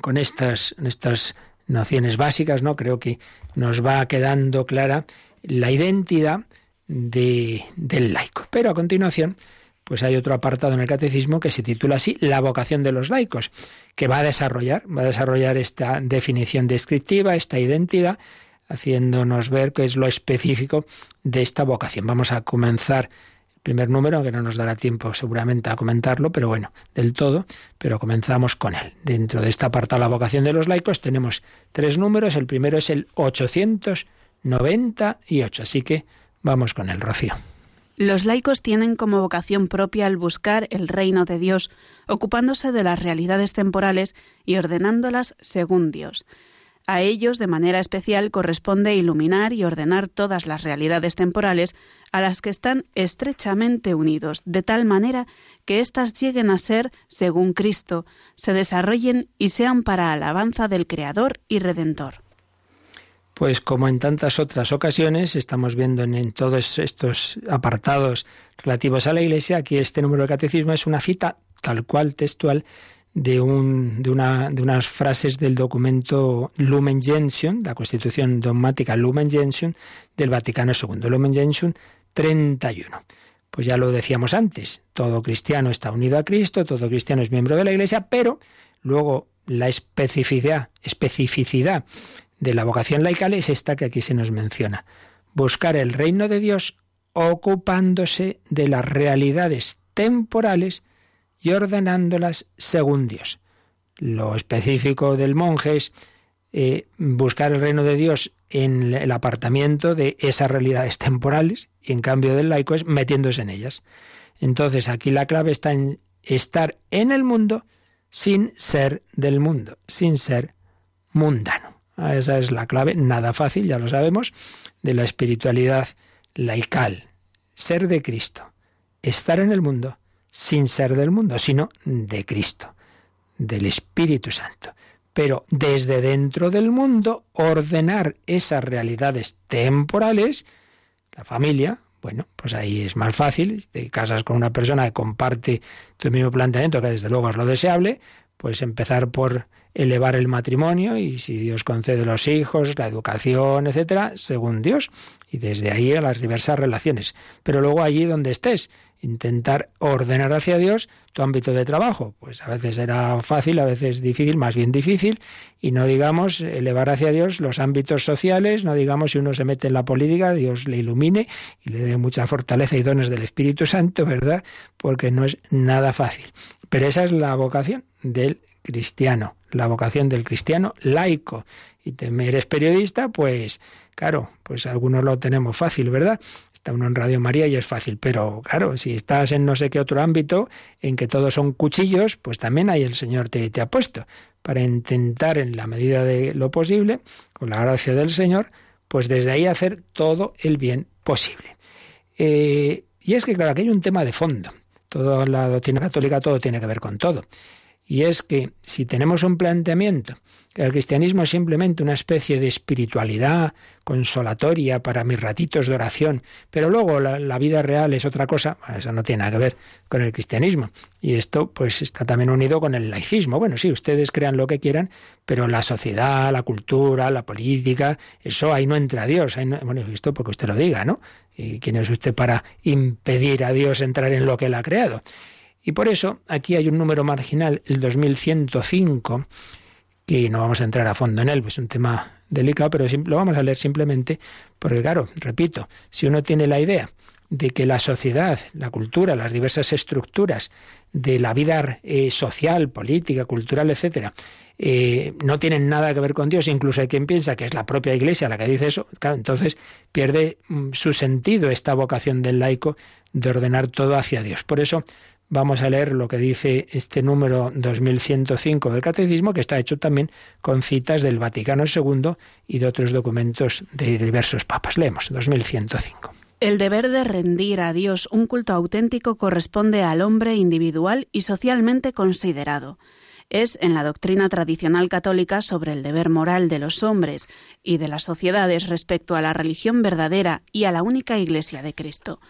con estas, estas nociones básicas, ¿no? Creo que nos va quedando clara la identidad de, del laico. Pero a continuación, pues hay otro apartado en el catecismo que se titula así La vocación de los laicos, que va a desarrollar, va a desarrollar esta definición descriptiva, esta identidad, haciéndonos ver qué es lo específico de esta vocación. Vamos a comenzar primer número, que no nos dará tiempo seguramente a comentarlo, pero bueno, del todo, pero comenzamos con él. Dentro de esta apartado, la vocación de los laicos, tenemos tres números, el primero es el 898, así que vamos con el Rocío. Los laicos tienen como vocación propia el buscar el reino de Dios, ocupándose de las realidades temporales y ordenándolas según Dios. A ellos, de manera especial, corresponde iluminar y ordenar todas las realidades temporales a las que están estrechamente unidos, de tal manera que éstas lleguen a ser según Cristo, se desarrollen y sean para alabanza del Creador y Redentor. Pues como en tantas otras ocasiones, estamos viendo en, todos estos apartados relativos a la Iglesia, aquí este número de catecismo es una cita tal cual textual de, un, de, una, de unas frases del documento Lumen Gentium, la Constitución dogmática Lumen Gentium del Vaticano II, Lumen Gentium 31. Pues ya lo decíamos antes, todo cristiano está unido a Cristo, todo cristiano es miembro de la Iglesia, pero luego la especificidad, especificidad de la vocación laical es esta que aquí se nos menciona. Buscar el reino de Dios ocupándose de las realidades temporales y ordenándolas según Dios. Lo específico del monje es eh, buscar el reino de Dios en el apartamiento de esas realidades temporales y en cambio del laico es metiéndose en ellas. Entonces aquí la clave está en estar en el mundo sin ser del mundo, sin ser mundano. Esa es la clave, nada fácil, ya lo sabemos, de la espiritualidad laical. Ser de Cristo, estar en el mundo sin ser del mundo, sino de Cristo, del Espíritu Santo. Pero desde dentro del mundo, ordenar esas realidades temporales, la familia, bueno, pues ahí es más fácil, te casas con una persona que comparte tu mismo planteamiento, que desde luego es lo deseable, pues empezar por elevar el matrimonio y si Dios concede los hijos, la educación, etcétera, según Dios, y desde ahí a las diversas relaciones. Pero luego allí donde estés, intentar ordenar hacia Dios tu ámbito de trabajo. Pues a veces será fácil, a veces difícil, más bien difícil, y no digamos elevar hacia Dios los ámbitos sociales, no digamos si uno se mete en la política, Dios le ilumine y le dé mucha fortaleza y dones del Espíritu Santo, ¿verdad? Porque no es nada fácil. Pero esa es la vocación del cristiano, la vocación del cristiano laico. Y te eres periodista, pues claro, pues algunos lo tenemos fácil, ¿verdad? Está uno en Radio María y es fácil, pero claro, si estás en no sé qué otro ámbito en que todos son cuchillos, pues también ahí el Señor te, te ha puesto para intentar en la medida de lo posible, con la gracia del Señor, pues desde ahí hacer todo el bien posible. Eh, y es que, claro, aquí hay un tema de fondo. Toda la doctrina católica, todo tiene que ver con todo. Y es que si tenemos un planteamiento el cristianismo es simplemente una especie de espiritualidad consolatoria para mis ratitos de oración, pero luego la, vida real es otra cosa, eso no tiene nada que ver con el cristianismo. Y esto pues está también unido con el laicismo. Bueno, sí, ustedes crean lo que quieran, pero la sociedad, la cultura, la política, eso ahí no entra Dios. bueno, esto porque usted lo diga, ¿no? ¿Y quién es usted para impedir a Dios entrar en lo que él ha creado? Y por eso aquí hay un número marginal, el 2105, que no vamos a entrar a fondo en él, pues es un tema delicado, pero lo vamos a leer simplemente porque, claro, repito, si uno tiene la idea de que la sociedad, la cultura, las diversas estructuras de la vida eh, social, política, cultural, etcétera, eh, no tienen nada que ver con Dios, incluso hay quien piensa que es la propia Iglesia la que dice eso, entonces pierde mm, su sentido esta vocación del laico de ordenar todo hacia Dios. Por eso vamos a leer lo que dice este número 2105 del Catecismo, que está hecho también con citas del Vaticano II y de otros documentos de diversos papas. Leemos 2105. El deber de rendir a Dios un culto auténtico corresponde al hombre individual y socialmente considerado. Es en la doctrina tradicional católica sobre el deber moral de los hombres y de las sociedades respecto a la religión verdadera y a la única Iglesia de Cristo.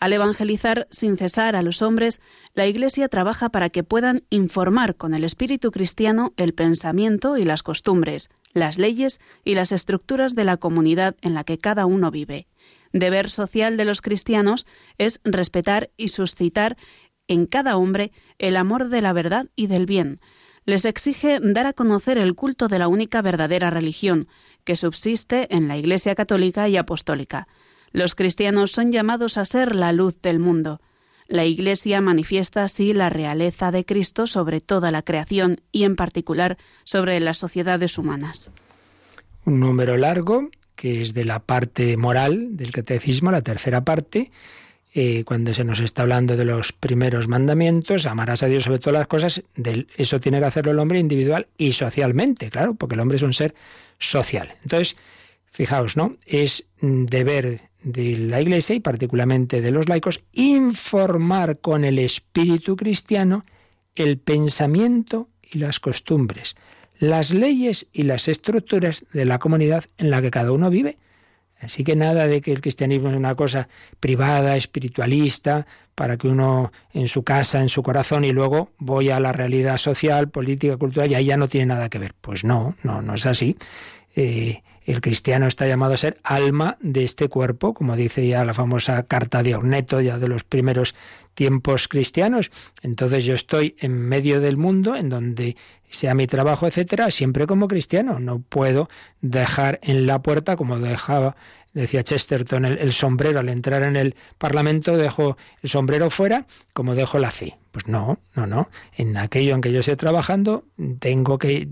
Al evangelizar sin cesar a los hombres, la Iglesia trabaja para que puedan informar con el espíritu cristiano el pensamiento y las costumbres, las leyes y las estructuras de la comunidad en la que cada uno vive. Deber social de los cristianos es respetar y suscitar en cada hombre el amor de la verdad y del bien. Les exige dar a conocer el culto de la única verdadera religión, que subsiste en la Iglesia católica y apostólica. Los cristianos son llamados a ser la luz del mundo. La Iglesia manifiesta así la realeza de Cristo sobre toda la creación y en particular sobre las sociedades humanas. Un número largo que es de la parte moral del catecismo, la tercera parte, eh, cuando se nos está hablando de los primeros mandamientos, amarás a Dios sobre todas las cosas, eso tiene que hacerlo el hombre individual y socialmente, claro, porque el hombre es un ser social. Entonces, fijaos, ¿no? Es deber de la Iglesia y particularmente de los laicos, informar con el espíritu cristiano el pensamiento y las costumbres, las leyes y las estructuras de la comunidad en la que cada uno vive. Así que nada de que el cristianismo es una cosa privada, espiritualista, para que uno en su casa, en su corazón, y luego voy a la realidad social, política, cultural, y ahí ya no tiene nada que ver. Pues no, no, no es así. Eh, el cristiano está llamado a ser alma de este cuerpo, como dice ya la famosa carta de Orneto, ya de los primeros tiempos cristianos. Entonces yo estoy en medio del mundo, en donde sea mi trabajo, etcétera, siempre como cristiano. No puedo dejar en la puerta, como dejaba decía Chesterton, el, sombrero al entrar en el Parlamento dejo el sombrero fuera como dejo la fe. Pues no, no, no. En aquello en que yo estoy trabajando tengo que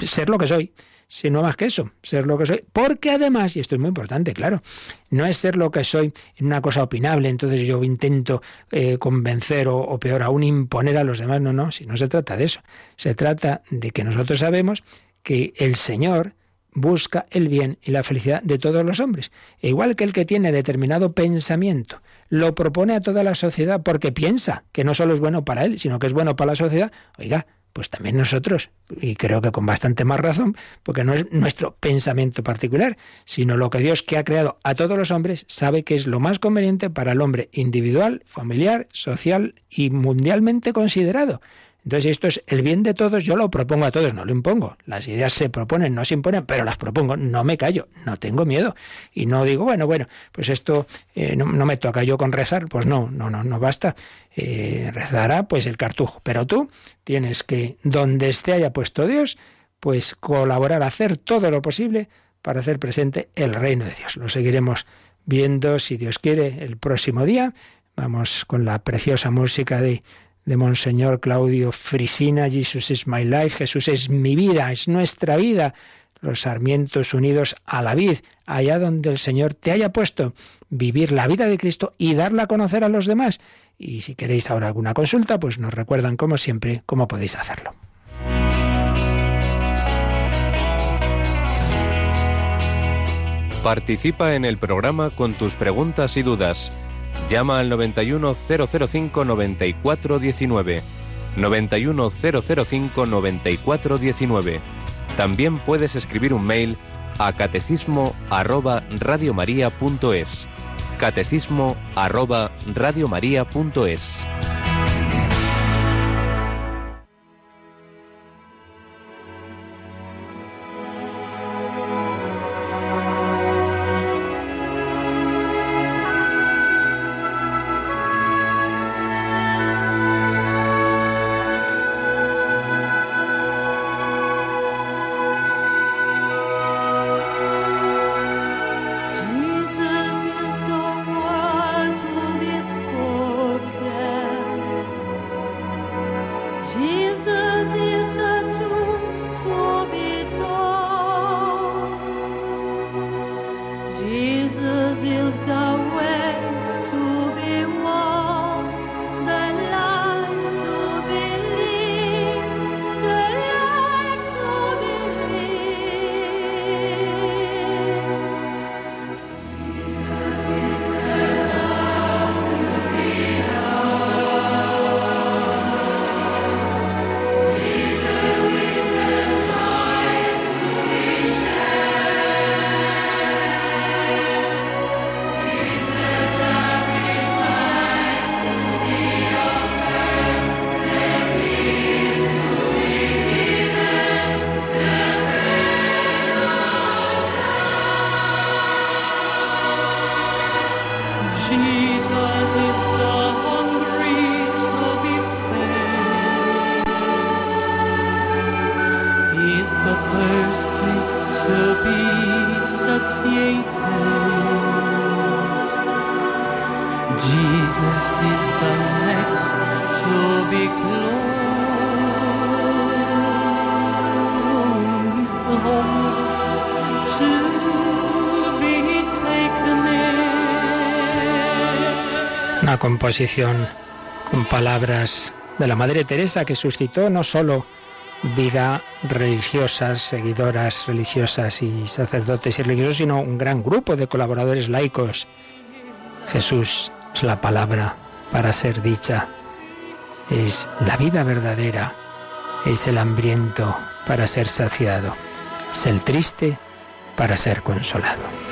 ser lo que soy sino más que eso, ser lo que soy. Porque además, y esto es muy importante, claro, no es ser lo que soy en una cosa opinable, entonces yo intento eh, convencer o, peor aún imponer a los demás, no, no, si no se trata de eso, se trata de que nosotros sabemos que el Señor busca el bien y la felicidad de todos los hombres, e igual que el que tiene determinado pensamiento, lo propone a toda la sociedad porque piensa que no solo es bueno para él, sino que es bueno para la sociedad, oiga, pues también nosotros, y creo que con bastante más razón, porque no es nuestro pensamiento particular, sino lo que Dios que ha creado a todos los hombres sabe que es lo más conveniente para el hombre individual, familiar, social y mundialmente considerado. Entonces, esto es el bien de todos, yo lo propongo a todos, no lo impongo. Las ideas se proponen, no se imponen, pero las propongo, no me callo, no tengo miedo. Y no digo, bueno, bueno, pues esto eh, no, me toca yo con rezar, pues no, no, no, no basta. Eh, rezará pues el cartujo. Pero tú tienes que, donde esté haya puesto Dios, pues colaborar, hacer todo lo posible para hacer presente el reino de Dios. Lo seguiremos viendo, si Dios quiere, el próximo día. Vamos con la preciosa música de de Monseñor Claudio Frisina, Jesus is my life, Jesús es mi vida, es nuestra vida, los sarmientos unidos a la vid, allá donde el Señor te haya puesto, vivir la vida de Cristo y darla a conocer a los demás. Y si queréis ahora alguna consulta, pues nos recuerdan como siempre cómo podéis hacerlo. Participa en el programa con tus preguntas y dudas Llama al 91005 9419. 91005 9419. También puedes escribir un mail a catecismo arroba radiomaria.es. Catecismo arroba radiomaria.es. see composición con palabras de la Madre Teresa que suscitó no solo vida religiosa, seguidoras religiosas y sacerdotes y religiosos, sino un gran grupo de colaboradores laicos. Jesús es la palabra para ser dicha, es la vida verdadera, es el hambriento para ser saciado, es el triste para ser consolado.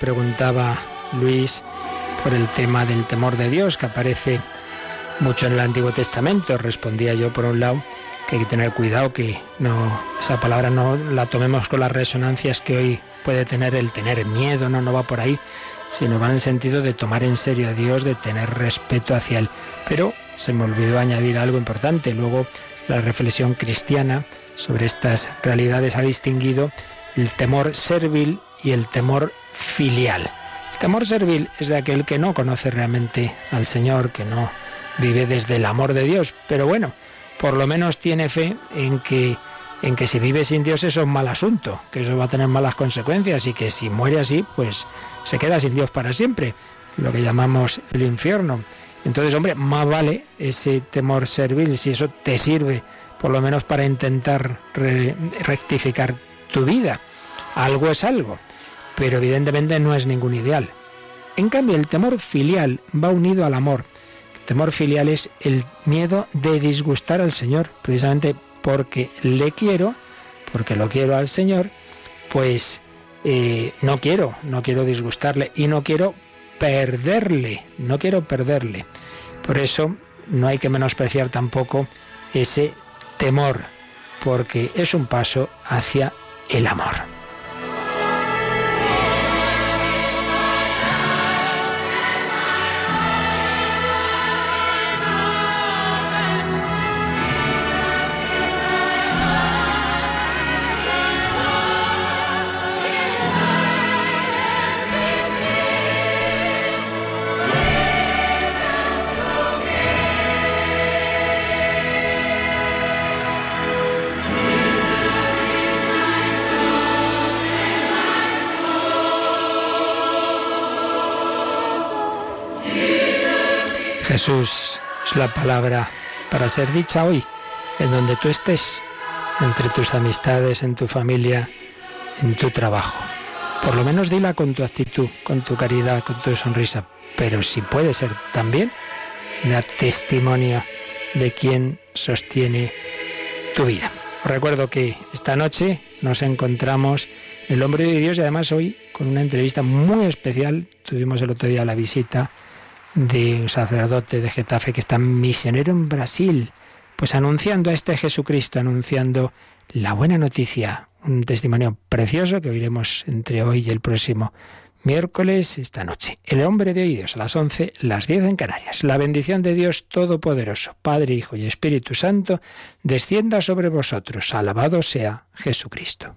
Preguntaba Luis por el tema del temor de Dios que aparece mucho en el Antiguo Testamento. Respondía yo por un lado que hay que tener cuidado que no esa palabra no la tomemos con las resonancias que hoy puede tener el tener miedo, no no va por ahí, sino va en el sentido de tomar en serio a Dios, de tener respeto hacia él. Pero se me olvidó añadir algo importante. Luego la reflexión cristiana sobre estas realidades ha distinguido el temor servil y el temor filial. El temor servil es de aquel que no conoce realmente al Señor, que no vive desde el amor de Dios, pero bueno, por lo menos tiene fe en que en que si vive sin Dios eso es un mal asunto, que eso va a tener malas consecuencias y que si muere así, pues se queda sin Dios para siempre, lo que llamamos el infierno. Entonces, hombre, más vale ese temor servil si eso te sirve por lo menos para intentar rectificar tu vida. Algo es algo pero evidentemente no es ningún ideal. En cambio, el temor filial va unido al amor. El temor filial es el miedo de disgustar al Señor, precisamente porque le quiero, porque lo quiero al Señor, pues eh, no quiero, no quiero disgustarle y no quiero perderle, no quiero perderle. Por eso no hay que menospreciar tampoco ese temor, porque es un paso hacia el amor. Jesús es la palabra para ser dicha hoy, en donde tú estés, entre tus amistades, en tu familia, en tu trabajo. Por lo menos dila con tu actitud, con tu caridad, con tu sonrisa. Pero si puede ser también, da testimonio de quien sostiene tu vida. Os recuerdo que esta noche nos encontramos en el Hombre de Dios y además hoy con una entrevista muy especial. Tuvimos el otro día la visita de un sacerdote de Getafe que está misionero en Brasil, pues anunciando a este Jesucristo, anunciando la buena noticia, un testimonio precioso que oiremos entre hoy y el próximo miércoles esta noche. El hombre de oídos a las 11, las 10 en Canarias. La bendición de Dios Todopoderoso, Padre, Hijo y Espíritu Santo, descienda sobre vosotros. Alabado sea Jesucristo.